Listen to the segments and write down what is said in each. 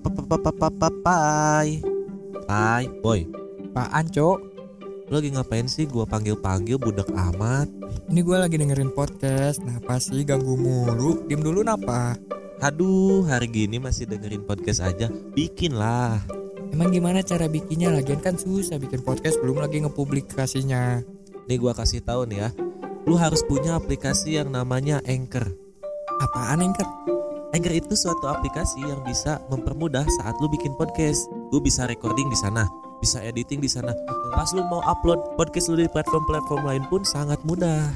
Pai Pai Boy Apaan, Cok? Lu lagi ngapain sih gua panggil-panggil budak amat Ini gue lagi dengerin podcast. Napa sih ganggu mulu? Diem dulu napa? Aduh hari gini masih dengerin podcast aja Bikin lah Emang gimana cara bikinnya? Lagian kan susah bikin podcast belum lagi ngepublikasinya. Nih gua kasih tahu nih ya Lu harus punya aplikasi yang namanya Anchor Apaan Anchor? Anchor itu suatu aplikasi yang bisa mempermudah saat lu bikin podcast. Lu bisa recording di sana, bisa editing di sana. Pas lu mau upload podcast lu di platform-platform lain pun sangat mudah.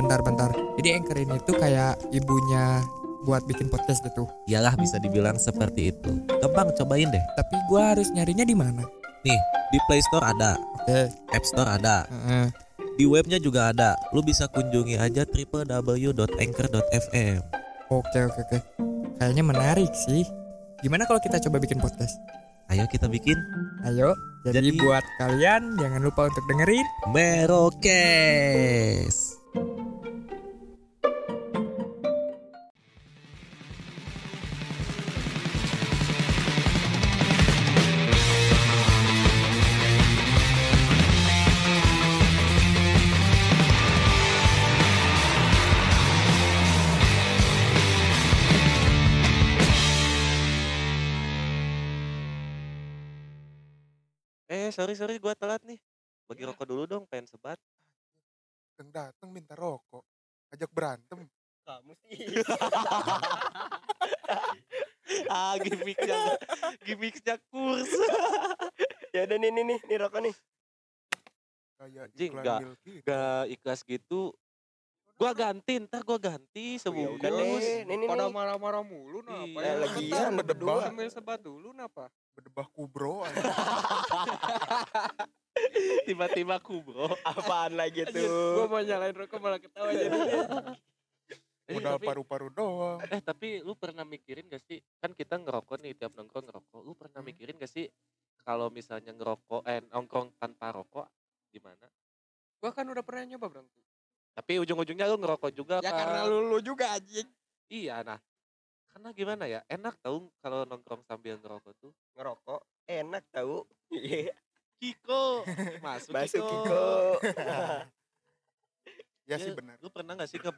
Bentar-bentar. Jadi Anchor ini tuh kayak ibunya buat bikin podcast gitu. Iyalah bisa dibilang seperti itu. Gampang cobain deh. Tapi gue harus nyarinya di mana? Nih, di Play Store ada, Oke. App Store ada, Heeh. di webnya juga ada. Lu bisa kunjungi aja www.anchor.fm. Oke oke oke. Kayaknya menarik sih. Gimana kalau kita coba bikin podcast? Ayo kita bikin Ayo. Jadi, Jadi- buat kalian jangan lupa untuk dengerin. Merokes. Sorry gua telat nih. Bagi Ya. rokok dulu dong, pengen sebat. Datang datang minta rokok, ajak berantem. kamu sih ah gimmicknya gimmicknya kurs. ya udah nih nih nih nih rokok nih Kayak iklan nggak. Milky. Gak ikhlas gitu. Gua ganti, ntar gua ganti Oh, ya udah sebungkus. deh nih nih pada nih marah-marah mulu napa Iya, ya lu berdua berdua. sambil sebat dulu napa Berdebah kubro. Tiba-tiba kubro. apaan lagi tuh gua mau nyalain rokok malah ketawa jadi Modal tapi, paru-paru doang. eh tapi lu pernah mikirin gak sih? Kan kita ngerokok nih tiap nongkrong ngerokok. Lu pernah Hmm. mikirin gak sih kalau misalnya ngerokok eh nongkrong tanpa rokok gimana? gua kan udah pernah nyoba berhenti Tapi ujung-ujungnya lu ngerokok juga ya kan? karena lu, lu juga anjing Iya, nah. Karena gimana ya? Enak tau kalau nongkrong sambil ngerokok tuh. ngerokok enak tahu Iya. Kiko, masuk, masuk Kiko. Kiko Ya sih Ya, benar. Lu pernah gak sih ke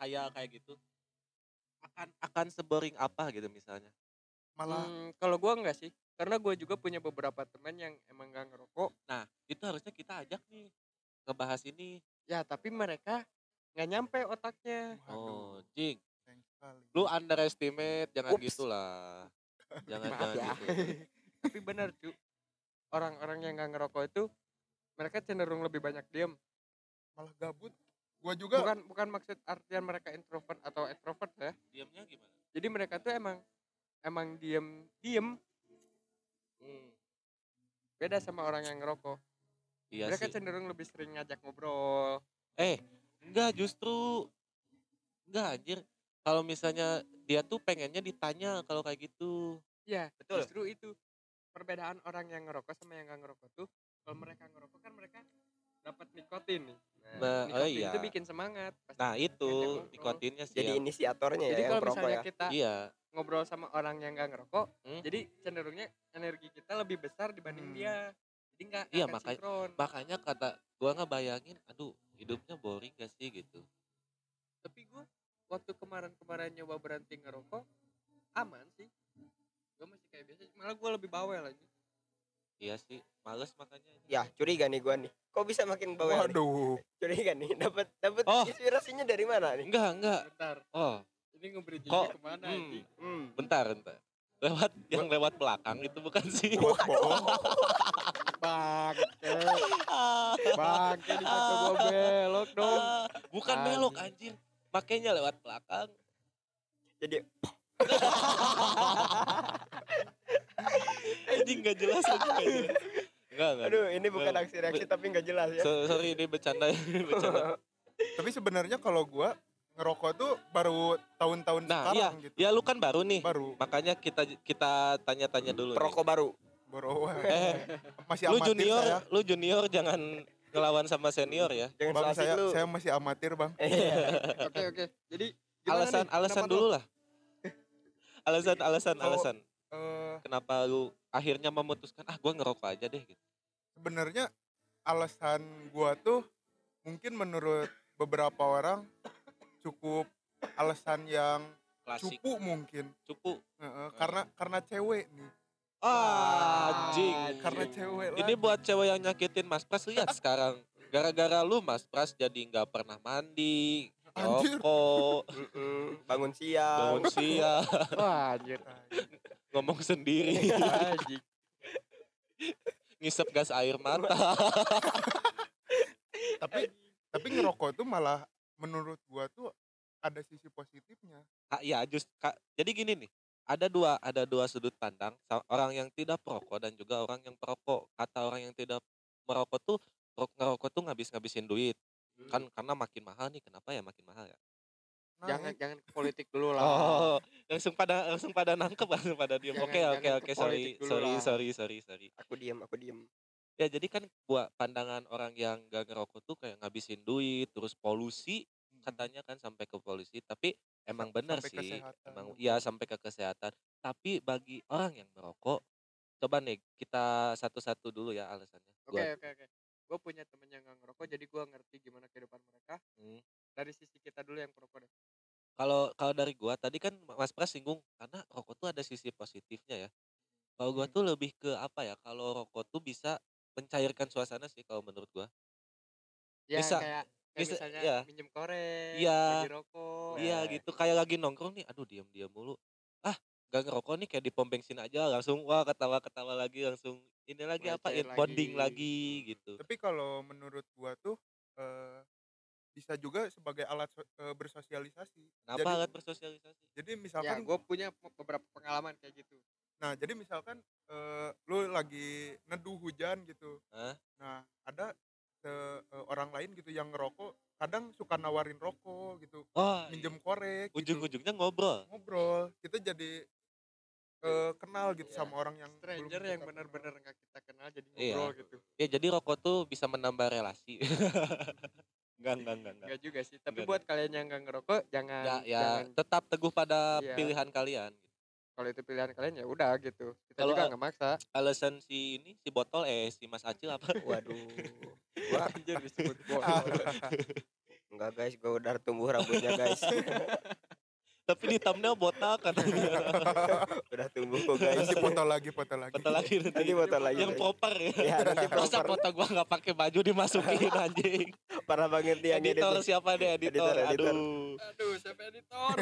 hayal kayak gitu? Akan akan seboring apa gitu misalnya? Malah Hmm, kalau gua enggak sih karena gua juga punya beberapa teman yang emang gak ngerokok Nah, itu harusnya kita ajak nih ngebahas ini. Ya tapi mereka nggak nyampe otaknya Oh, Jing, lu underestimate, jangan Ups. gitulah. Jangan Maaf jangan ya. gitu. tapi benar cu orang-orang yang nggak ngerokok itu mereka cenderung lebih banyak diem Malah gabut. Gua juga bukan bukan maksud artian mereka introvert atau extrovert ya Diamnya gimana? jadi mereka tuh emang emang diem diem Hmm, beda sama orang yang ngerokok iya mereka sih. cenderung lebih sering ngajak ngobrol Eh, enggak justru enggak anjir. Kalau misalnya dia tuh pengennya ditanya kalau kayak gitu. ya Betul. justru itu perbedaan orang yang ngerokok sama yang nggak ngerokok tuh kalau mereka ngerokok kan mereka dapat nikotin nih Nah, oh nikotin iya. itu bikin semangat pasti Nah, itu nikotinnya sih. jadi inisiatornya jadi ya yang kalau perokok misalnya ya kita Iya, ngobrol sama orang yang nggak ngerokok Hmm. jadi cenderungnya energi kita lebih besar dibanding Hmm. dia jadi nggak Iya, akan makanya- sinkron. makanya kata gua ngebayangin, aduh, hidupnya boring gak sih gitu. tapi gue waktu kemarin-kemarin nyoba berhenti ngerokok aman sih gue masih kayak biasa malah gue lebih bawel lagi Iya sih, males makanya. ya curiga nih gua nih kok bisa makin bawel nih? waduh. curiga nih dapat dapat Oh. inspirasinya dari mana nih Enggak, enggak. bentar Oh, ini ngeberi Kok? ke mana Hmm. hmm. bentar, bentar. Lewat yang lewat belakang itu bukan sih. bangke bangke di foto gue belok dong bukan belok anjir. Makanya lewat belakang. jadi Anjing gak jelas aja. Enggak, enggak. aduh ini bukan Be- aksi reaksi be- tapi nggak jelas ya So- sorry ini bercanda, bercanda. Tapi sebenarnya kalau gua ngerokok tuh baru tahun-tahun Nah, sekarang gitu. Ya lu kan baru nih. Baru Makanya kita kita tanya-tanya dulu. nih. perokok baru baru Eh, masih lu amatir junior, saya. lu junior jangan ngelawan sama senior ya. jangan Bang saya lu saya masih amatir, Bang. Iya. oke oke jadi gimana alasan nih? alasan dulu lo? lah alasan alasan Kalau- alasan Eh kenapa lu akhirnya memutuskan ah gua ngerokok aja deh gitu sebenarnya alasan gua tuh mungkin menurut beberapa orang cukup alasan yang klasik cupu mungkin cupu Heeh, karena karena cewek nih anjing. Karena cewek ini lah buat cewek yang nyakitin Mas Pras lihat sekarang. Gara-gara lu Mas Pras jadi nggak pernah mandi Anjir. rokok. Bangun siang. Bangun siang. Wah anjir. ngomong sendiri. Anjing. ngisep gas air mata. Tapi tapi ngerokok tuh malah menurut gua tuh ada sisi positifnya. Ah, ya just Kak, jadi gini nih ada dua ada dua sudut pandang orang yang tidak perokok dan juga orang yang perokok. Kata orang yang tidak merokok tuh ro- ngerokok tuh ngabis ngabisin duit kan karena makin mahal nih kenapa ya makin mahal ya? Nah, Jangan jangan ke politik dulu lah. oh langsung pada langsung pada nangkep langsung pada diem. Oke oke oke ke sorry sorry lah. sorry sorry sorry. Aku diem aku diem. Ya jadi kan buat pandangan orang yang gak ngerokok tuh kayak ngabisin duit terus polusi katanya kan sampai ke polusi tapi emang benar sih kesehatan. emang iya sampai ke kesehatan tapi bagi orang yang merokok coba nih kita satu-satu dulu ya alasannya Oke Gua- oke oke. Gue punya temen yang nggak ngerokok, jadi gue ngerti gimana kehidupan mereka. Hmm. Dari sisi kita dulu yang perokok deh. kalau kalau dari gua tadi kan Mas Pras singgung karena rokok tuh ada sisi positifnya ya kalau gua Hmm. tuh lebih ke apa ya kalau rokok tuh bisa mencairkan suasana sih kalau menurut gua Ya Bisa- kayak, kayak bisa- misalnya iya. minjem korek, Iya. rokok. Iya Ya. gitu kayak lagi nongkrong nih aduh diam diam mulu ah gak ngerokok nih kayak di pom bensin aja langsung wah ketawa ketawa lagi langsung ini lagi apa in bonding lagi. lagi gitu tapi kalau menurut gua tuh eh, bisa juga sebagai alat so- eh, bersosialisasi kenapa jadi, alat bersosialisasi jadi Ya, misalkan gue punya beberapa pengalaman kayak gitu. nah jadi misalkan eh, lu lagi neduh hujan gitu Hah? nah ada se- eh, orang lain gitu yang ngerokok kadang suka nawarin rokok gitu wah minjem korek gitu. ujung-ujungnya ngobrol ngobrol kita jadi eh, kenal gitu Iya. sama orang yang Stranger yang benar-benar nggak kita kenal jadi Iya. ngobrol gitu. ya jadi rokok tuh bisa menambah relasi enggak enggak enggak enggak Enggak juga sih. Tapi Nggak, buat kalian yang nggak ngerokok, jangan ya ya jangan tetap teguh pada Iya. pilihan kalian kalau itu pilihan kalian ya udah gitu. Kita Kalau juga nggak maksa. alasan si ini si botol eh si Mas Acil apa waduh gua Anjir disebut botol. enggak guys gua udah tumbuh rambutnya guys tapi di thumbnail botak katanya udah tumbuh kok guys nanti foto lagi foto lagi foto lagi nanti nanti foto lagi yang proper ya ya nanti Masa proper foto gua nggak pakai baju dimasukin anjing. parah banget yang editor edit siapa deh editor? Editor, editor. Aduh. Aduh, siapa editor?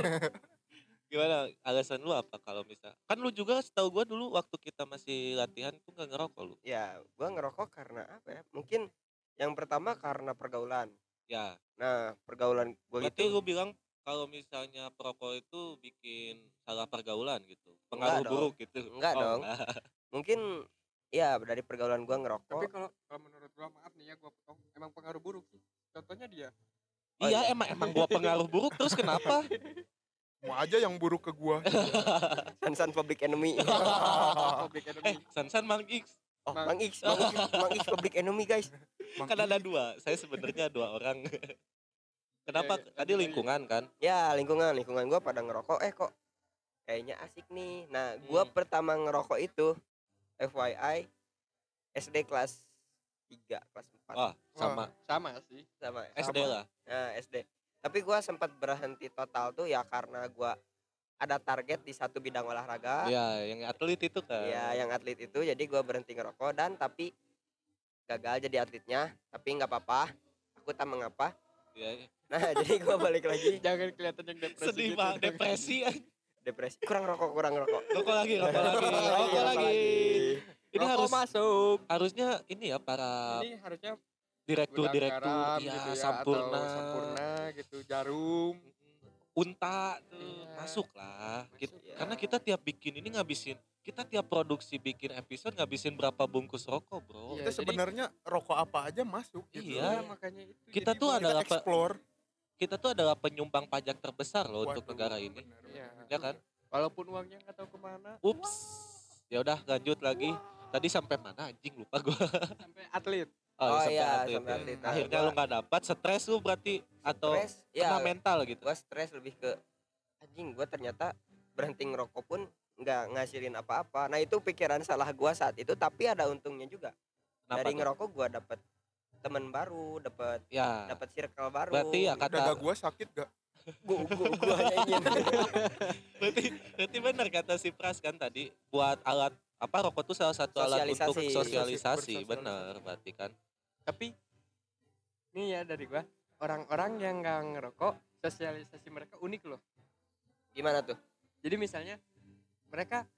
Gimana alasan lu apa kalau misal? Kan lu juga setahu gua dulu waktu kita masih latihan tuh nggak ngerokok lu. ya gua ngerokok karena apa ya mungkin yang pertama karena pergaulan Ya. nah pergaulan gua Berarti itu lu bilang kalau misalnya perokok itu bikin salah pergaulan gitu. Pengaruh Enggak buruk gitu. Enggak dong. enggak. mungkin ya dari pergaulan gua Tapi ngerokok kalau kalau menurut gua maaf nih ya gua potong, emang pengaruh buruk sih. Contohnya dia. Oh, iya, iya. emang emang gua pengaruh buruk terus kenapa? mau aja yang buruk ke gua Sansan Public Enemy Public eh, enemy. Sansan Mang X. oh Mang- Mang X Mang X Mang X Public Enemy guys Mang Kan ada dua. Saya sebenarnya dua orang. Kenapa? Iya, iya. Tadi lingkungan kan? ya lingkungan lingkungan gua pada ngerokok eh kok kayaknya asik nih nah gua Hmm. pertama ngerokok itu FYI SD kelas 3 kelas 4 Wah, sama Sama sih. sama SD sama. lah. Nah, SD tapi gua sempat berhenti total tuh ya karena gua ada target di satu bidang olahraga Iya, yang atlet itu kan. ya yang atlet itu jadi gua berhenti ngerokok dan tapi gagal jadi atletnya tapi nggak apa-apa aku tak mengapa Iya. nah jadi gua balik lagi Jangan kelihatan yang depresi Sedih gitu. banget, depresi. depresi kurang rokok kurang rokok Rokok lagi, rokok lagi, rokok lagi. Ini Rokok harus masuk. harusnya ini ya para Ini harusnya direktur direktur garam ya, gitu ya, sampurna, atau sampurna gitu, jarum. unta tuh Iya. masuk lah. Kita- Masuk, ya. Karena kita tiap bikin ini ngabisin, kita tiap produksi bikin episode ngabisin berapa bungkus rokok, bro. Iya, kita jadi- sebenarnya rokok apa aja masuk gitu Iya. Iya, makanya itu. Kita Jadi tuh kita adalah explore Kita tuh adalah penyumbang pajak terbesar loh untuk Waduh, negara ini, bener, Iya. bener. ya kan? Walaupun uangnya nggak tahu ke mana. Ups. Ya udah lanjut lagi. Tadi sampai mana anjing lupa gua. Sampai atlet. Oh, sampai iya, atlet sampai ya. atlet. Akhirnya gua- lu nggak dapat, stres lu berarti atau stres kena ya mental gitu. gua stres lebih ke anjing gua ternyata berhenti ngerokok pun nggak ngasilin apa-apa nah itu pikiran salah gua saat itu tapi ada untungnya juga Kenapa dari tuh? ngerokok gua dapet teman baru dapet Ya. dapet circle baru Berarti ya kata Dada gua sakit gak? gua, gua, gua hanya ingin berarti berarti benar kata si Pras kan tadi buat alat apa rokok tuh salah satu alat untuk Sosialisasi. benar berarti kan. Tapi nih ya dari gua. Orang-orang yang nggak ngerokok sosialisasi mereka unik loh. Gimana tuh? Jadi misalnya mereka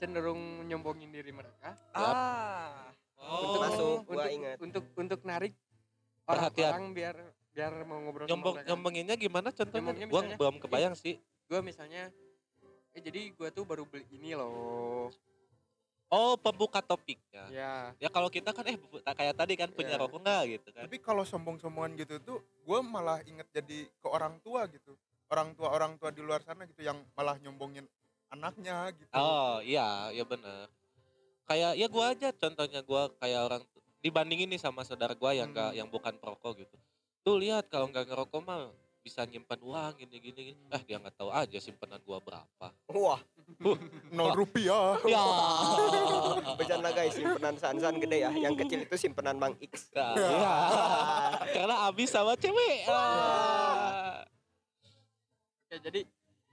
cenderung nyombongin diri mereka. Ah. Oh. Masuk. gua untuk, ingat. untuk untuk narik Perhatian. orang-orang biar biar mau ngobrol nyombong sama gimana contohnya? Gua misalnya, belum kebayang sih. gue misalnya eh jadi gue tuh baru beli ini loh oh pembuka topiknya ya ya kalau kita kan eh kayak tadi kan punya Ya. rokok nggak gitu kan Tapi kalau sombong-sombongan gitu tuh, gue malah inget jadi ke orang tua gitu. Orang tua orang tua di luar sana gitu yang malah nyombongin anaknya gitu. oh iya iya benar kayak ya gua aja contohnya gua kayak orang dibandingin nih sama saudara gua yang nggak Hmm. yang bukan perokok gitu tuh lihat kalau nggak ngerokok mah bisa nyimpan uang gini gini, gini. eh dia nggak tahu aja simpenan gua berapa wah Nol rupiah. ya bercanda guys simpenan sansan gede ya yang kecil itu simpenan bang X Nah, iya. karena abis sama cewek Ah. oke jadi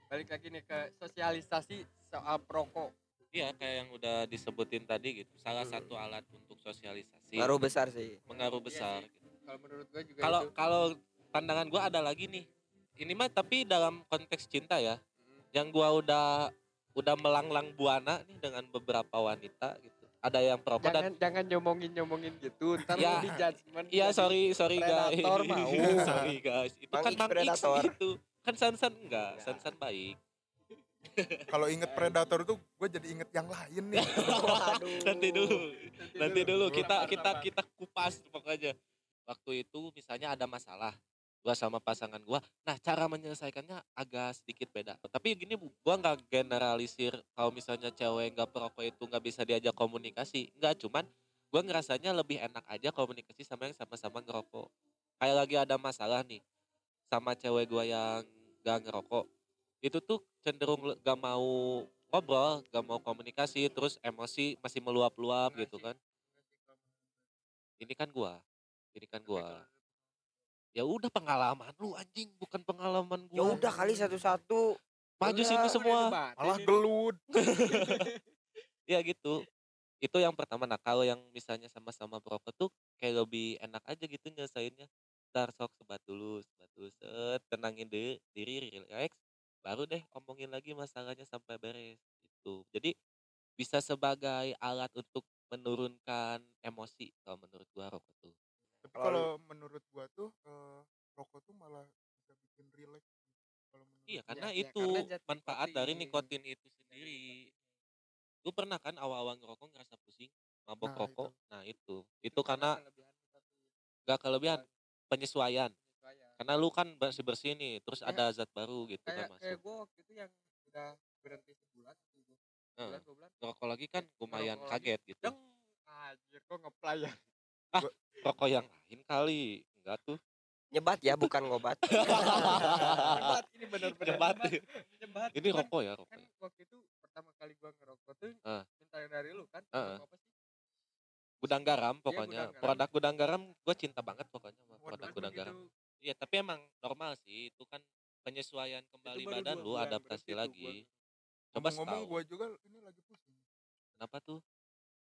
balik lagi nih ke sosialisasi soal perokok Iya kayak yang udah disebutin tadi gitu. Salah Hmm. satu alat untuk sosialisasi. baru besar sih Mengaruh Iya besar. sih. gitu. kalau menurut gue juga Kalau itu kalau pandangan gua ada lagi nih. Ini mah tapi dalam konteks cinta ya. Mm. Yang gua udah udah melanglang buana nih dengan beberapa wanita gitu. Ada yang perokok dan jangan jangan nyomongin nyomongin gitu ntar Ya, di judgment Iya sorry sorry guys. predator mau. sorry guys. Itu Bang kan X predator. gitu. Kan Sansan enggak, Enggak. Sansan baik. Kalau inget predator tuh, gue jadi inget yang lain nih. waduh Nanti dulu. Nanti dulu kita kita kita kupas pokoknya. Waktu itu misalnya ada masalah gua sama pasangan gua. Nah, cara menyelesaikannya agak sedikit beda. Tapi gini gua nggak generalisir kalau misalnya cewek nggak perokok itu nggak bisa diajak komunikasi. Nggak, cuman gua ngerasanya lebih enak aja komunikasi sama yang sama-sama ngerokok. Kayak lagi ada masalah nih sama cewek gua yang nggak ngerokok. Itu tuh cenderung gak mau ngobrol, gak mau komunikasi, terus emosi masih meluap-luap gitu kan. Ini kan gua. Ini kan gua. Ya udah pengalaman lu anjing, bukan pengalaman ya gua. udah kali satu-satu Maju sini semua. Malah gelut. Ya gitu. Itu yang pertama. Nah kalau yang misalnya sama-sama perokok tuh kayak lebih enak aja gitu nyelesainnya. Ntar sok sebat dulu, sebat dulu, set, tenangin deh, diri, relax. Baru deh omongin lagi masalahnya sampai beres. Gitu. Jadi bisa sebagai alat untuk menurunkan emosi kalau menurut gua rokok tuh. Tapi Kalau- menurut gua tuh eh, rokok tuh malah bisa bikin relax. Kalau menurut Iya gua. karena ya, itu karena zat manfaat dari nikotin. itu sendiri. Gue pernah kan awal-awal ngerokok ngerasa pusing, mabok Nah, rokok. Nah itu, itu karena kelebihan satu gak kelebihan penyesuaian. penyesuaian. Karena lu kan bersih bersih nih, terus Ya. ada zat baru gitu kayak kan kayak masuk. gue waktu itu yang udah berhenti sebulan sebulan dua bulan Ngerokok lagi kan lumayan Ngerokok lagi, kaget gitu. deng anjir kok ngeplay ya Rokok yang lain kali, enggak tuh. nyebat ya bukan ngobat nyebat ini benar-benar Nyebat. nyebat Ini rokok ya, rokok. kan ya. waktu itu pertama kali gua ngerokok tuh Ah. minta dari lu kan. Rokok apa sih Gudang garam Iya, pokoknya. gudang garam. Produk gudang garam gue cinta banget pokoknya sama produk gudang begitu garam. Iya, tapi emang normal sih. Itu kan penyesuaian kembali badan lu, adaptasi lagi. gua- Coba Ngomong-ngomong setahun. gua juga ini lagi pusing. Kenapa tuh?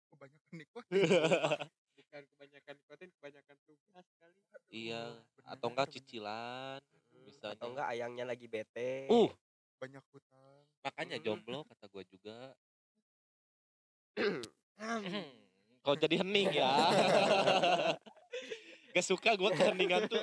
Kebanyakan nikotin. bukan kebanyakan nikotin kebanyakan tugas kali iya, bener, atau enggak cicilan misalnya. atau enggak ayangnya lagi bete Uh, Banyak hutang. makanya Hmm. jomblo kata gua juga. Kau jadi hening ya. Gak suka gua keheningan tuh.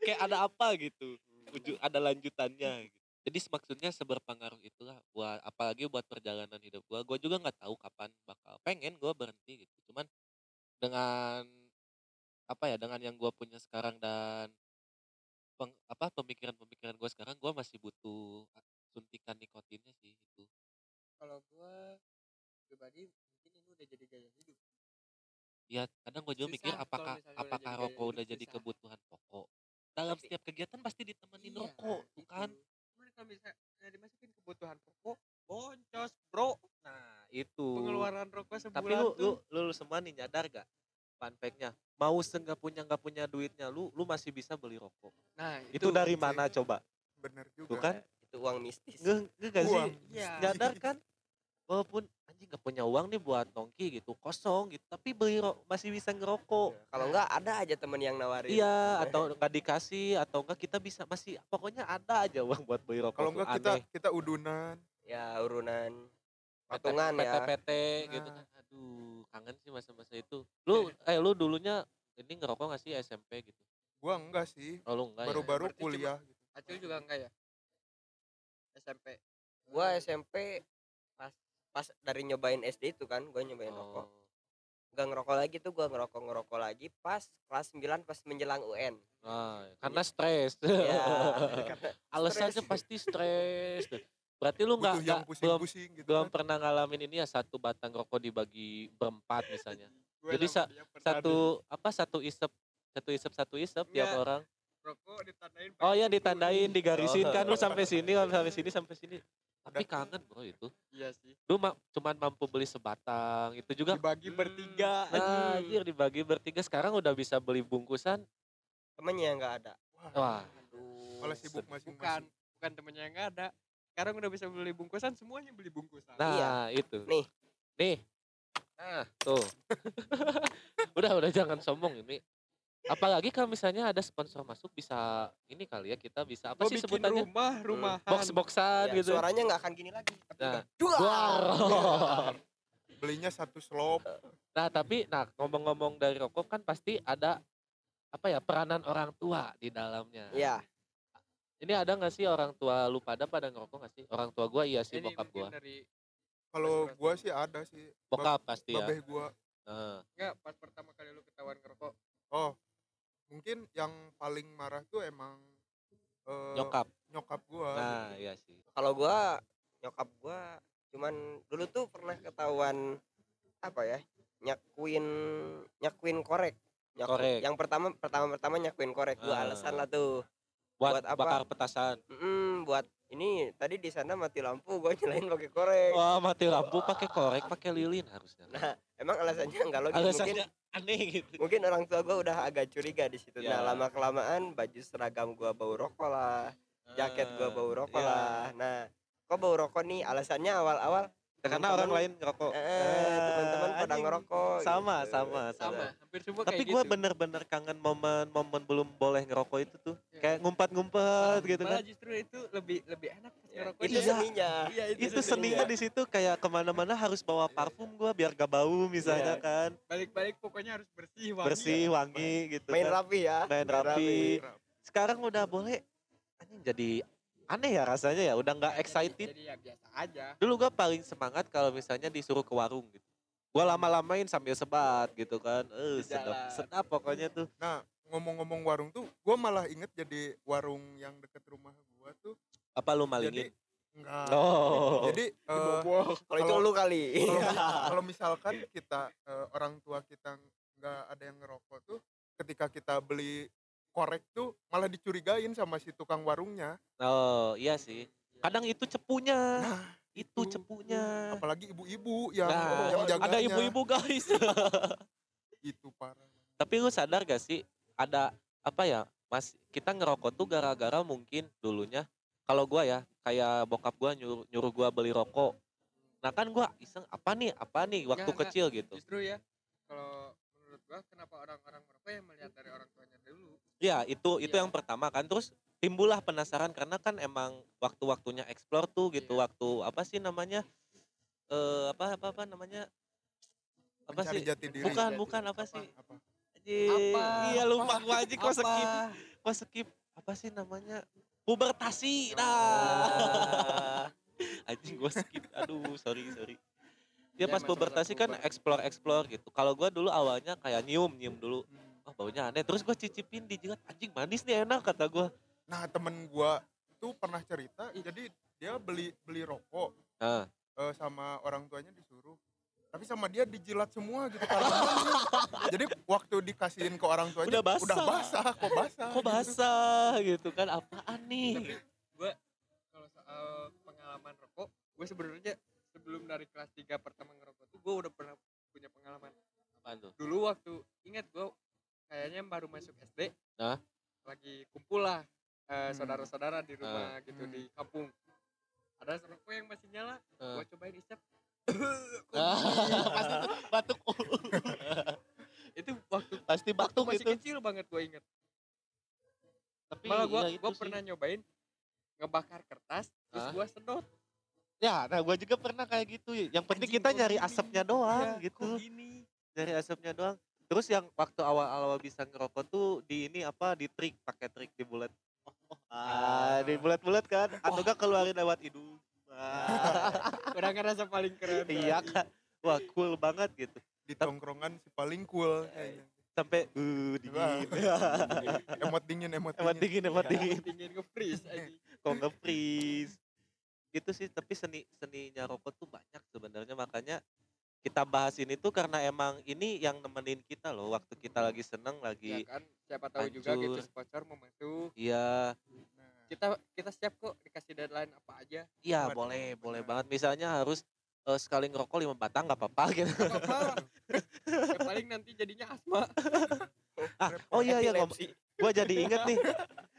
Kayak ada apa gitu. Uju, ada lanjutannya gitu. Jadi maksudnya seberpengaruh itulah buat apalagi buat perjalanan hidup gua. Gua juga nggak tahu kapan bakal pengen gua berhenti gitu. Cuman dengan apa ya dengan yang gua punya sekarang dan peng- apa pemikiran-pemikiran gua sekarang gua masih butuh suntikan nikotinnya sih itu. kalau gua pribadi mungkin ini udah jadi gaya hidup Ya kadang gue juga Susah mikir apakah udah apakah jadi gaya rokok udah jadi susah. kebutuhan pokok. Dalam Tapi- setiap kegiatan pasti ditemenin Iya, rokok, bukan? Cuman kalau misalnya dimasukin kebutuhan pokok boncos bro itu. Pengeluaran rokok sebulan tapi lu, lu tuh lu semua nih nyadar gak fun fact-nya? Mau nggak punya nggak punya duitnya lu lu masih bisa beli rokok. Nah itu, dari sih. mana coba? Bener juga. Tuh kan itu uang mistis. Nggak nggak gak sih. Iya. nyadar kan? Walaupun anjing nggak punya uang nih buat nongki gitu kosong gitu tapi beli ro- masih bisa ngerokok. Kalau enggak ada aja temen yang nawarin. Iya atau nggak dikasih atau enggak kita bisa masih pokoknya ada aja uang buat beli rokok kalau tuh enggak kita kita udunan. Ya urunan PT, patungan ya. PT gitu Nah. kan. Aduh kangen sih masa-masa itu. Lu eh lu dulunya ini ngerokok gak sih SMP gitu? Gua enggak sih. Oh lu enggak ya? baru-baru cuma- kuliah gitu. Acil juga enggak ya? SMP gua SMP pas pas dari nyobain SD itu kan gua nyobain rokok. Oh. nggak ngerokok lagi tuh gua ngerokok ngerokok lagi pas kelas 9 pas menjelang UN Nah, karena stres. ya Alasannya pasti stres. Berarti lu nggak belum pusing-pusing gitu belum kan. pernah ngalamin ini ya satu batang rokok dibagi berempat misalnya. Jadi sa- Satu apa satu isep satu isep satu isep tiap Enggak. orang. rokok ditandain Oh ya kuku. ditandain, digarisin Oh. kan lu sampai sini, sampai sini, sampai sini. Tapi kangen bro itu. iya sih Lu ma- cuman mampu beli sebatang. Itu juga dibagi bertiga Nah, anjir dibagi bertiga sekarang udah bisa beli bungkusan. temennya yang nggak ada Wah, Wah, aduh malah sibuk masing-masing bukan bukan temennya yang nggak ada sekarang udah bisa beli bungkusan semuanya beli bungkusan Nah, itu. Nih. Nih. Nah, tuh. udah, udah jangan sombong ini. Apalagi kalau misalnya ada sponsor masuk bisa ini kali ya kita bisa apa Gua sih sebutannya? rumah rumahan Box-boxan Ya, gitu. suaranya nggak akan gini lagi tapi Nah. Duar. belinya satu slop Nah, tapi nah ngomong-ngomong dari rokok kan pasti ada apa ya peranan orang tua di dalamnya. Iya, Ini ada nggak sih orang tua lu pada pada ngerokok nggak sih? Orang tua gua iya sih Ini bokap mungkin gua. dari kalau gua sih ada sih Bokap pasti ya. babeh gua Nah, enggak pas pertama kali lu ketahuan ngerokok oh mungkin yang paling marah tuh emang eh, nyokap. nyokap gua Nah, iya sih. kalau gua nyokap gua cuman dulu tuh pernah ketahuan apa ya nyakuin nyakuin korek Nyaku- Korek. yang pertama pertama pertama nyakuin korek gua Ah. alasan lah tuh Buat, Buat apa? bakar petasan. Mm, buat ini tadi di sana mati lampu gua nyalain pakai korek Wah, mati lampu pakai korek, pakai lilin harusnya. Nah, emang alasannya nggak logis Alasannya mungkin aneh gitu. mungkin orang tua gua udah agak curiga di situ Ya. nah lama kelamaan baju seragam gua bau rokok lah jaket gua bau rokok ya. lah nah kok bau rokok nih alasannya awal-awal Karena orang lain ngerokok. eh, teman-teman pada ngerokok Sama, gitu. sama, sama. sama hampir semua Tapi kayak gue gitu bener-bener kangen momen-momen belum boleh ngerokok itu tuh. Iya. Kayak ngumpet-ngumpet gitu kan. justru itu lebih lebih enak pas Ya, ngerokok itu Iya. seninya iya Itu seninya di situ kayak ke mana-mana harus bawa parfum gue biar gak bau misalnya Iya. kan. balik-balik pokoknya harus bersih wangi Bersih, wangi gitu main kan. rapi ya Main rapi. Sekarang udah boleh. Anjing jadi aneh ya rasanya ya. Udah nggak Jadi- excited. jadi ya biasa aja Dulu gue paling semangat kalau misalnya disuruh ke warung gitu. Gue lama-lamain sambil sebat gitu kan. Eh, sedap, sedap pokoknya tuh. nah ngomong-ngomong warung tuh gua malah inget jadi warung yang deket rumah gua tuh Apa lu jadi malingin? enggak Oh. jadi eh, kalau itu lu kali kalau, misalkan kita eh, orang tua kita nggak ada yang ngerokok tuh ketika kita beli korek tuh malah dicurigain sama si tukang warungnya Oh, iya sih. Kadang itu cepunya. nah itu itu. cepunya. apalagi ibu-ibu yang Nah, yang ada jaganya ibu-ibu guys. itu parah Tapi lu sadar gak sih ada apa ya? Mas kita ngerokok tuh gara-gara mungkin dulunya kalau gua ya kayak bokap gua nyuruh, nyuruh gua beli rokok. Nah kan gua iseng apa nih apa nih waktu Nggak, nggak. kecil gitu. justru ya kalau menurut gua kenapa orang-orang merokok yang melihat dari orang tuanya dulu Ya itu itu Iya. yang pertama kan. Terus timbullah penasaran karena kan emang waktu-waktunya explore tuh gitu Iya. waktu apa sih namanya eh apa apa apa namanya apa mencari sih? jati diri. Bukan Jati bukan apa, apa, sih? Apa? Apa? iya lupa gua aja kok skip kok skip apa sih namanya pubertasi. Nah. Ah, anjing gua skip. Aduh sorry sorry. Ya, ya pas masa-masa pubertasi kan explore explore gitu. Kalau gua dulu awalnya kayak nyium nyium dulu. Hmm. Oh baunya aneh terus gua cicipin dijilat anjing manis nih enak kata gua nah temen gua tuh pernah cerita jadi dia beli beli rokok Ah. eh, sama orang tuanya disuruh tapi sama dia dijilat semua gitu tanamannya. jadi waktu dikasihin ke orang tuanya Udah basah. udah basah kok basah kok gitu. basah gitu kan apaan tapi nih gua kalau soal pengalaman rokok gue sebenarnya sebelum dari kelas 3 pertama ngerokok tuh gue udah pernah punya pengalaman Apaan tuh? dulu waktu ingat gue kayaknya baru masuk SD Hah? lagi kumpul lah eh, Hmm. saudara-saudara di rumah gitu Hmm. di kampung ada rokok yang masih nyala Eh. gue cobain isep pasti batuk itu waktu pasti waktu batuk masih itu kecil banget gue inget tapi malah gue ya gue sih. pernah nyobain ngebakar kertas terus Hah? gue sedot ya nah gue juga pernah kayak gitu yang penting Anjing, kita nyari gini? asapnya doang Ya, gitu gini nyari asapnya doang terus yang waktu awal-awal bisa ngerokok tuh di ini apa di trik pakai trik di bulat ah di bulat-bulat kan? Atau enggak keluarin lewat hidung. Ah, udah ngerasa paling keren iya kan wah cool banget gitu. Di tongkrongan si paling cool kayaknya. sampai uh dingin. Emot dingin emot emot dingin. dingin emot dingin. Dingin nge-freeze aja. Kok nge-freeze? Gitu sih tapi seni seninya rokok tuh banyak sebenarnya. Makanya kita bahas ini tuh karena emang ini yang nemenin kita loh waktu kita lagi seneng ya lagi kan? Siapa tahu juga gitu hancur. sponsor masuk iya. Nah, kita kita siap kok dikasih deadline apa aja. Iya boleh boleh banget. Misalnya harus eh, sekali ngerokok lima batang nggak apa-apa gitu. Gak apa-apa. Ya paling nanti jadinya asma. Ah, oh iya iya gua jadi inget nih.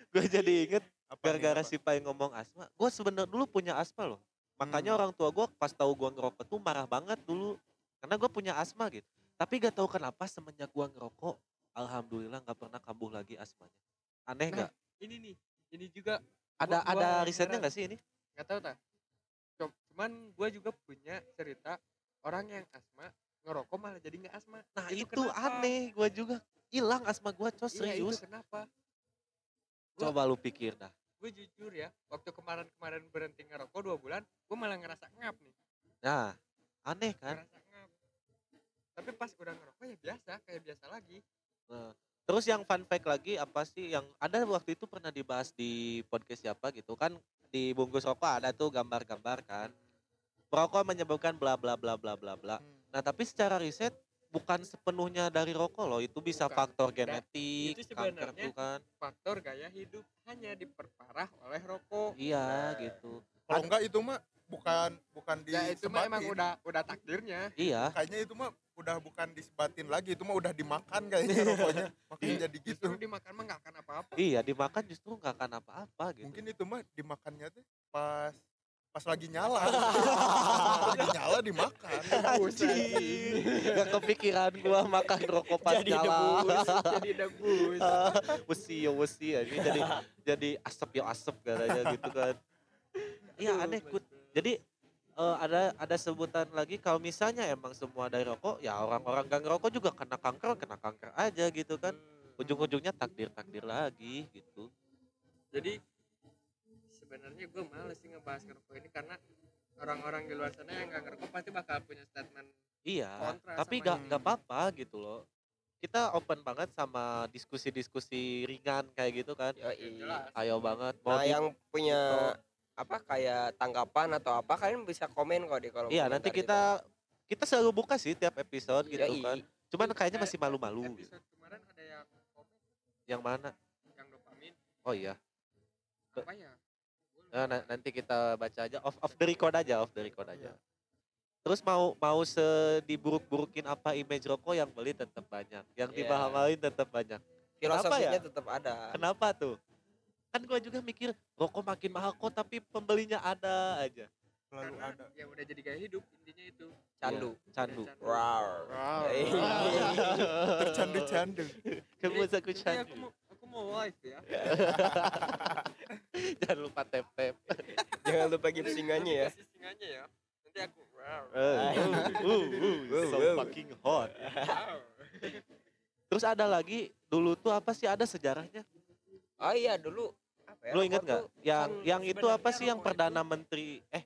Gua jadi inget apa gara-gara apa? si Pai ngomong asma gua sebenarnya dulu punya asma loh. Makanya Hmm. orang tua gua pas tahu gua ngerokok tuh marah banget dulu karena gua punya asma gitu. Tapi gak tahu kenapa semenjak gua ngerokok alhamdulillah nggak pernah kambuh lagi asmanya. Aneh Nah, nggak? ini nih ini juga ada gua- ada gua risetnya nggak sih ini? Nggak tahu tak cuman gue juga punya cerita orang yang asma ngerokok malah jadi nggak asma. Nah Itu itu, kenapa? aneh. Gua juga hilang asma gua cos iya itu serius. kenapa? Gua- coba lu pikir dah. gue jujur ya waktu kemarin-kemarin berhenti ngerokok dua bulan gue malah ngerasa ngap nih. Nah aneh kan? Ngerasa tapi pas udah ngerokok ya biasa kayak biasa lagi Nah, terus yang fun fact lagi apa sih yang ada waktu itu pernah dibahas di podcast siapa gitu kan di bungkus rokok ada tuh gambar-gambar kan. Merokok menyebabkan bla bla bla bla bla bla. Hmm. Nah, tapi secara riset bukan sepenuhnya dari rokok loh, itu bisa Bukan. faktor genetik, itu kanker sebenarnya tuh kan. faktor gaya hidup hanya diperparah oleh rokok Iya gitu. kalau enggak itu mah bukan bukan ya itu mah emang udah udah takdirnya Iya, kayaknya itu mah udah bukan disebatin lagi itu mah udah dimakan kayaknya rokoknya. Makanya jadi gitu. Justru dimakan mah nggak akan apa-apa. Iya dimakan justru nggak akan apa-apa gitu. mungkin itu mah dimakannya tuh pas pas lagi nyala. Pas lagi nyala dimakan. Anjing, gak kepikiran gua makan rokok pas jadi nyala. debus jadi debus. Wesi ya wesi ya. Ini jadi jadi asap ya asap katanya gitu kan. Iya aneh Kut. Jadi eh, ada ada sebutan lagi kalau misalnya emang semua dari rokok ya orang-orang gak ngerokok juga kena kanker kena kanker aja gitu kan. Hmm. ujung-ujungnya takdir takdir lagi gitu. Jadi sebenarnya gue males sih ngebahas ngerokok ini karena orang-orang di luar sana yang gak ngerokok pasti bakal punya statement iya Kontra tapi gak apa-apa gitu loh. Kita open banget sama diskusi-diskusi ringan kayak gitu kan. Yoi. jelas. Ayo banget mau Nah di- yang punya apa kayak tanggapan atau apa kalian bisa komen kok di kolom iya komentar nanti gitu. kita kita selalu buka sih tiap episode gitu Yoi. kan cuman kayaknya masih malu-malu gitu. episode kemarin ada yang komen yang mana yang dopamin oh iya apa ya. Nah, na- nanti kita baca aja off off the record aja off the record aja Iya. terus mau mau sediburuk-burukin apa image rokok yang beli tetap banyak yang Iya. dimahalin tetap banyak filosofinya ya? tetap ada kenapa tuh kan gua juga mikir rokok makin mahal kok tapi pembelinya ada aja. Selalu karena ada. ya udah jadi gaya hidup intinya itu. Candu Iya, candu. wow wow Iya. tercandu-candu. Kamu aku candu aku mau aku mau live ya. Jangan lupa tap tap jangan lupa gift singanya ya. Singanya ya. Nanti aku wow uh, uh, uh, Wow, so wow. fucking hot. Wow terus ada lagi dulu tuh apa sih ada sejarahnya? Oh iya dulu apa ya Lo inget nggak? Yang kan yang itu apa sih yang perdana menteri eh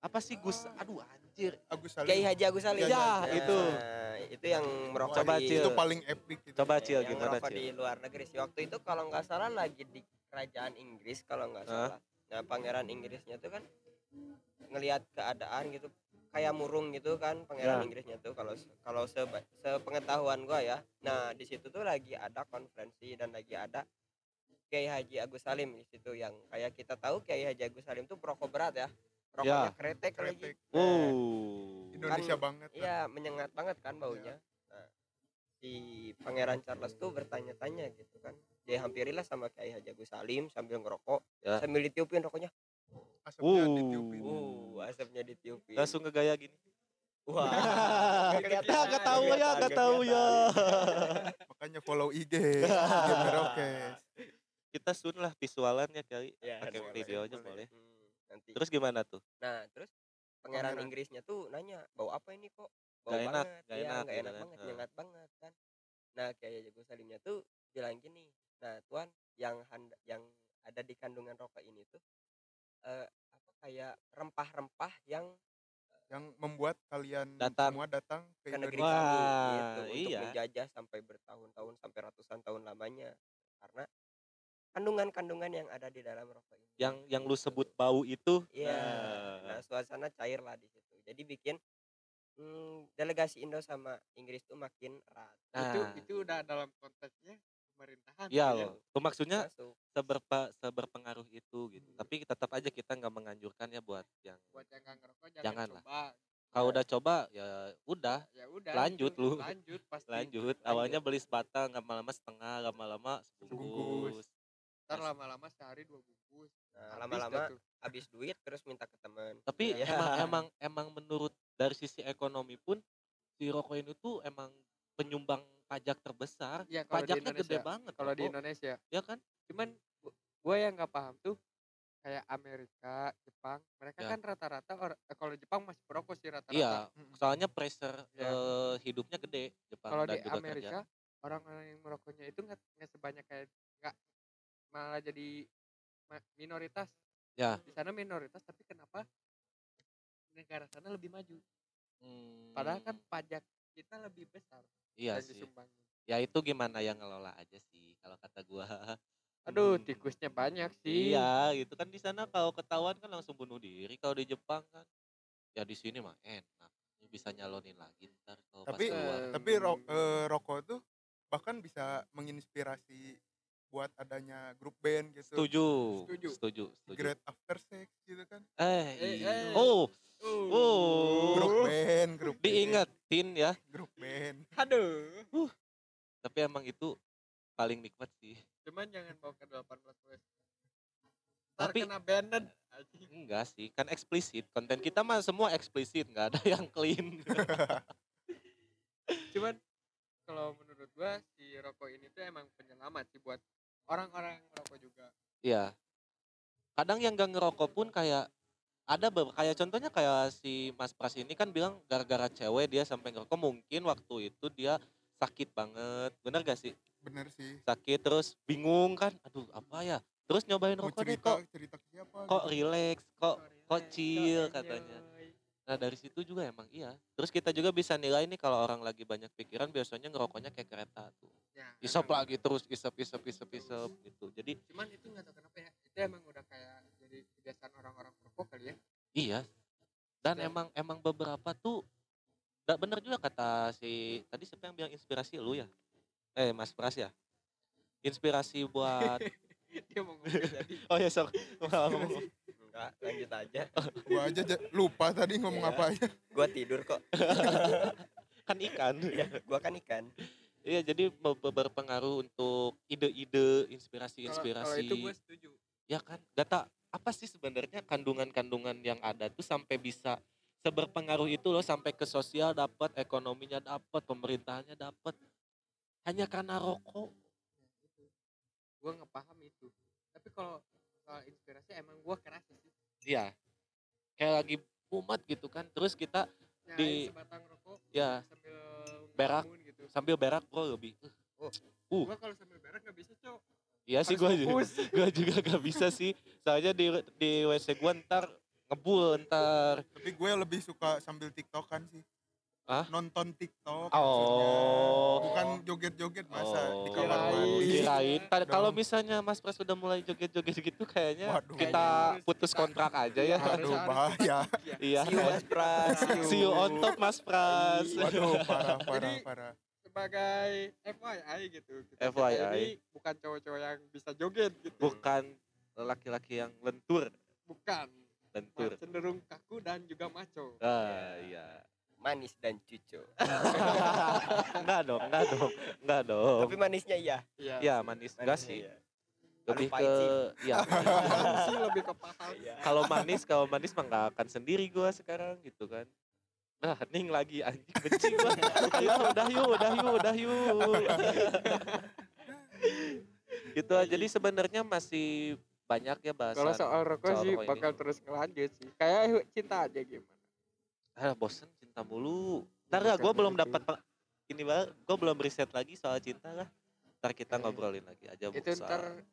apa sih Gus? Aduh anjir. Agus Salim Kiai Haji Agus Salim Ya, Nah, itu. itu yang merokok Coba, di Cil. itu paling epic gitu. Coba Cil yang gimana merokok di luar negeri sih waktu itu kalau nggak salah lagi di kerajaan Inggris kalau nggak salah nah pangeran Inggrisnya tuh kan ngelihat keadaan gitu kayak murung gitu kan pangeran Ya. Inggrisnya tuh kalau kalau seba- sepengetahuan gua ya nah di situ tuh lagi ada konferensi dan lagi ada Kiai Haji Agus Salim di situ yang kayak kita tahu Kiai Haji Agus Salim tuh perokok berat ya rokoknya kretek, lagi Kretek. Nah, Oh. Indonesia Kan, banget. Iya, menyengat banget kan baunya. Nah, si Pangeran Charles tuh bertanya-tanya gitu kan. Dia hampirilah sama Kiai Haji Agus Salim sambil ngerokok, Ya. sambil ditiupin rokoknya. asapnya Uh. ditiupin Uh, asapnya ditiupin. Langsung ngegaya gini. Wah. Ya, kelihatan, nggak tahu ya, nggak tahu ya. makanya follow IG IG Merokes Kita sun lah visualan ya kali. Ya, Pakai boleh, videonya boleh. boleh. Hmm, nanti. Terus gimana tuh? Nah, terus pangeran. Inggrisnya tuh nanya, "Bau apa ini kok?" Bau Nggak enak, banget. nggak Iya, enak nggak gitu enak kan. banget, Heeh. nyengat banget kan. Nah, kayak Jago Salimnya tuh bilang gini, "Nah, tuan, yang handa, yang ada di kandungan rokok ini tuh eh apa kayak rempah-rempah yang yang membuat kalian Datang. semua datang ke ke negeri kami gitu untuk iya. menjajah sampai bertahun-tahun sampai ratusan tahun lamanya karena kandungan-kandungan yang ada di dalam rokok ini. Yang yang lu sebut bau itu. Iya. Nah. Nah, suasana cair lah di situ. Jadi bikin hmm, delegasi Indo sama Inggris tuh makin erat. itu Nah. itu udah dalam konteksnya pemerintahan Iya gitu ya. loh. Itu maksudnya Masuk. seberpa seberpengaruh itu gitu. Hmm. Tapi tetap aja kita nggak menganjurkan ya buat yang buat yang nggak ngerokok jangan, Jangan lah. coba kalau udah coba ya udah ya udah Lanjut itu, lu. lanjut pasti lanjut. Awalnya beli sebatang, lama-lama setengah, lama-lama sebungkus. Ntar lama-lama sehari dua bungkus Nah, Habis lama-lama habis duit terus minta ke teman. Tapi Iya. emang emang emang menurut dari sisi ekonomi pun si rokok ini tuh emang penyumbang pajak terbesar. ya Pajaknya gede banget. kalau di. Indonesia ya kan? cuman gue yang nggak paham tuh kayak Amerika Jepang mereka Ya. kan rata-rata eh, kalau Jepang masih perokok sih rata-rata Iya, soalnya pressure Ya. eh, hidupnya gede Jepang kalau dan di juga Amerika orang-orang yang merokoknya itu nggak nggak sebanyak kayak nggak malah jadi ma- minoritas Ya. di sana minoritas tapi kenapa negara sana lebih maju Hmm, padahal kan pajak kita lebih besar iya sih. disumbangin Ya itu gimana yang ngelola aja sih kalau kata gua. aduh Hmm. tikusnya banyak sih Iya, gitu kan di sana kalau ketahuan kan langsung bunuh diri. Kalau di Jepang kan ya di sini mah enak. Bisa nyalonin lagi ntar kalau pas tapi keluar. Eh, tapi ro- eh, rokok tuh bahkan bisa menginspirasi buat adanya grup band gitu Setuju. Setuju. Setuju, setuju. Great After Sex gitu kan Eh, Eh, iya. eh. Oh, Uh. grup oh. band grup band, Diingetin ya. grup band aduh Tapi emang itu paling nikmat sih. cuman jangan bawa ke 18 plus ntar Tapi- kena banned anjing. Enggak sih, kan eksplisit. Konten kita mah semua eksplisit, nggak ada yang clean. cuman kalau menurut gua si rokok ini tuh emang penyelamat sih buat orang-orang yang merokok juga Iya. Kadang yang gak ngerokok pun kayak ada kayak contohnya kayak si Mas Pras ini kan bilang gara-gara cewek dia sampai ngerokok mungkin waktu itu dia sakit banget bener gak sih bener sih sakit terus bingung kan aduh apa ya terus nyobain rokok deh cerita kok cerita siapa kok gitu. relax kok kok chill katanya. Nah dari situ juga emang iya terus kita juga bisa nilai nih kalau orang lagi banyak pikiran biasanya ngerokoknya kayak kereta tuh Ya, isap lagi terus isap isap isap isap gitu jadi cuman itu nggak tahu kenapa ya itu emang udah kayak jadi kebiasaan orang-orang merokok kali ya Iya. Dan Dan- emang emang beberapa tuh Gak bener juga kata si tadi siapa yang bilang inspirasi lu ya? Eh Mas Pras ya? Inspirasi buat dia mau ngomong tadi Oh ya sok ngomong. Enggak, lanjut aja. gua aja ja- lupa tadi ngomong Iya. apa ya Gua tidur kok. kan ikan. Ya, gua kan ikan. Iya jadi be- be- berpengaruh untuk ide-ide, kalau kalau inspirasi-inspirasi. itu gue setuju Ya kan? Gata apa sih sebenarnya kandungan-kandungan yang ada tuh sampai bisa seberpengaruh itu loh sampai ke sosial dapat, ekonominya dapat, pemerintahannya dapat. Hanya karena rokok. gue ngepaham itu tapi kalau soal inspirasi emang gue keras sih Iya. Kayak lagi umat gitu kan. Terus kita nyalain Di- sebatang rokok ya sambil Berak. gitu sambil berak bro lebih. Uh. gue kalau sambil berak nggak bisa cok Iya sih gue juga, gua juga gak bisa sih. Soalnya di di WC gua ntar ngebul ntar. tapi gue lebih suka sambil tiktokan sih Hah? nonton tiktok Oh. maksudnya. bukan joget-joget masa Oh. di kamar mandi Kirain. Kalau misalnya Mas Pras sudah mulai joget-joget gitu kayaknya Waduh. kita putus kontrak aja ya. Aduh, bahaya. iya. Iya. See you Mas Pras. See you on top Mas Pras. waduh parah parah Jadi- parah sebagai FYI gitu kita FYI. kita ini bukan cowok-cowok yang bisa joget gitu Bukan laki-laki yang lentur. bukan lentur cenderung kaku dan juga maco ah iya manis dan cucu enggak dong enggak dong enggak dong tapi manisnya iya iya ya manis enggak sih iya. lebih ke ya sih lebih ke paham Iya. kalau manis kalau manis mah nggak akan sendiri gua sekarang gitu kan Nah, ning lagi anjing benci gua. ya udah yuk, udah yuk, udah yuk. gitu aja. Jadi sebenarnya masih banyak ya bahasan. kalau soal rokok sih rokok ini. bakal terus ngelanjut sih kayak cinta aja gimana Ah, bosen cinta mulu. Ntar ya, gue belum dapat ini bang, gue belum riset lagi soal cinta lah. Ntar kita Eh, ngobrolin lagi aja Bu, itu ntar soal.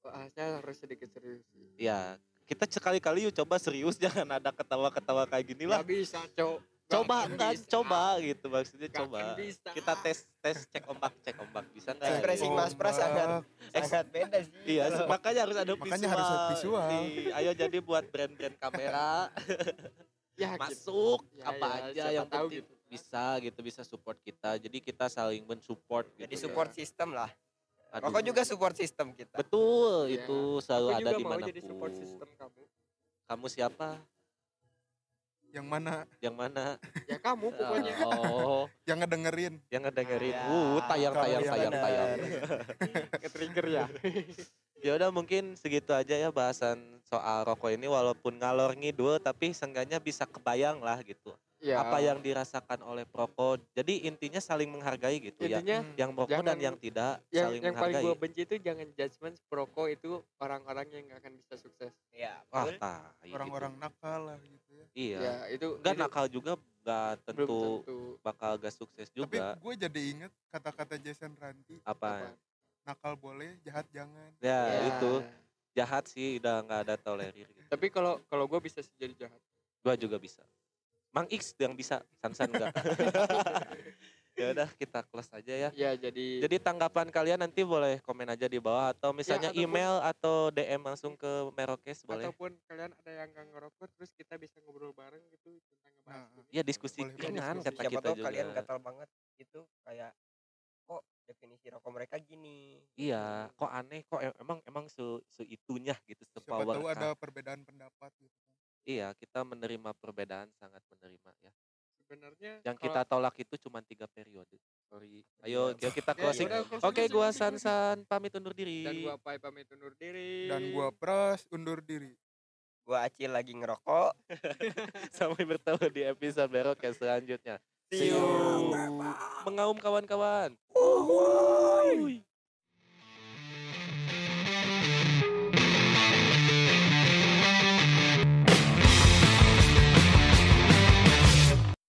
bahasnya harus sedikit serius sih Ya, kita sekali-kali yuk coba serius jangan ada ketawa-ketawa kayak gini lah. Nggak bisa cok Coba Nggak enggak bisa. coba gitu maksudnya Nggak coba. bisa. Kita tes tes cek ombak cek ombak bisa nggak? Ekspresi Mas Pras sangat sangat beda sih Iya, makanya harus ada Makanya visual. harus ada visual. Nih, ayo jadi buat brand-brand kamera ya gitu. masuk Ya, apa ya, aja siapa yang tahu penting gitu. bisa gitu bisa support kita. Jadi kita saling mensupport gitu. jadi ya. support system lah Aduh. rokok juga support system kita Betul, Iya. itu selalu Aku ada di mana jadi support system kamu Kamu siapa? yang mana Yang mana? ya kamu pokoknya Oh, yang ngedengerin yang ngedengerin. Ya, Uh, tayang tayang yang tayang tayang. ke trigger ya Ya udah mungkin segitu aja ya bahasan soal rokok ini walaupun ngalor ngidul tapi seenggaknya bisa kebayang lah gitu. ya Apa yang dirasakan oleh perokok. Jadi intinya saling menghargai gitu ya. intinya Yang merokok dan yang tidak yang saling yang paling menghargai. gue benci itu jangan judgement perokok itu orang-orang yang nggak akan bisa sukses ya Wah, tah, gitu. orang-orang nakal lah gitu ya Iya. ya itu Enggak itu nakal juga enggak belum tentu tentu bakal gak sukses tapi juga. gue jadi inget kata-kata Jason Ranti Apa? apa. Nakal boleh jahat jangan Ya, Ya. itu jahat sih udah nggak ada tolerir gitu. tapi kalau kalau gue bisa sih jadi jahat Gua juga bisa. Mang X yang bisa, Sansan enggak. ya udah kita close aja ya. ya jadi Jadi tanggapan kalian nanti boleh komen aja di bawah atau misalnya ataupun- email atau DM langsung ke Merokes boleh. ataupun kalian ada yang nggak ngerokok terus kita bisa ngobrol bareng gitu tentang ngebahas Nah, ini. Ya diskusi ringan kata siapa kita tahu juga. kalian gatal banget itu kayak kok definisi rokok mereka gini Iya, kok aneh kok em- emang emang se seitunya gitu siapa sepower tahu ada perbedaan pendapat gitu kan. Iya, kita menerima perbedaan sangat menerima ya. sebenarnya Yang kalau- kita tolak itu cuma tiga periode. Sorry. Ayo yuk kita Ya, closing. Oke, aja, gua San pamit undur diri. dan gua Pai pamit undur diri dan gua Pras undur diri gua acil lagi ngerokok Sampai bertemu di episode Merokes selanjutnya. See you. Mengaum kawan-kawan. Uy!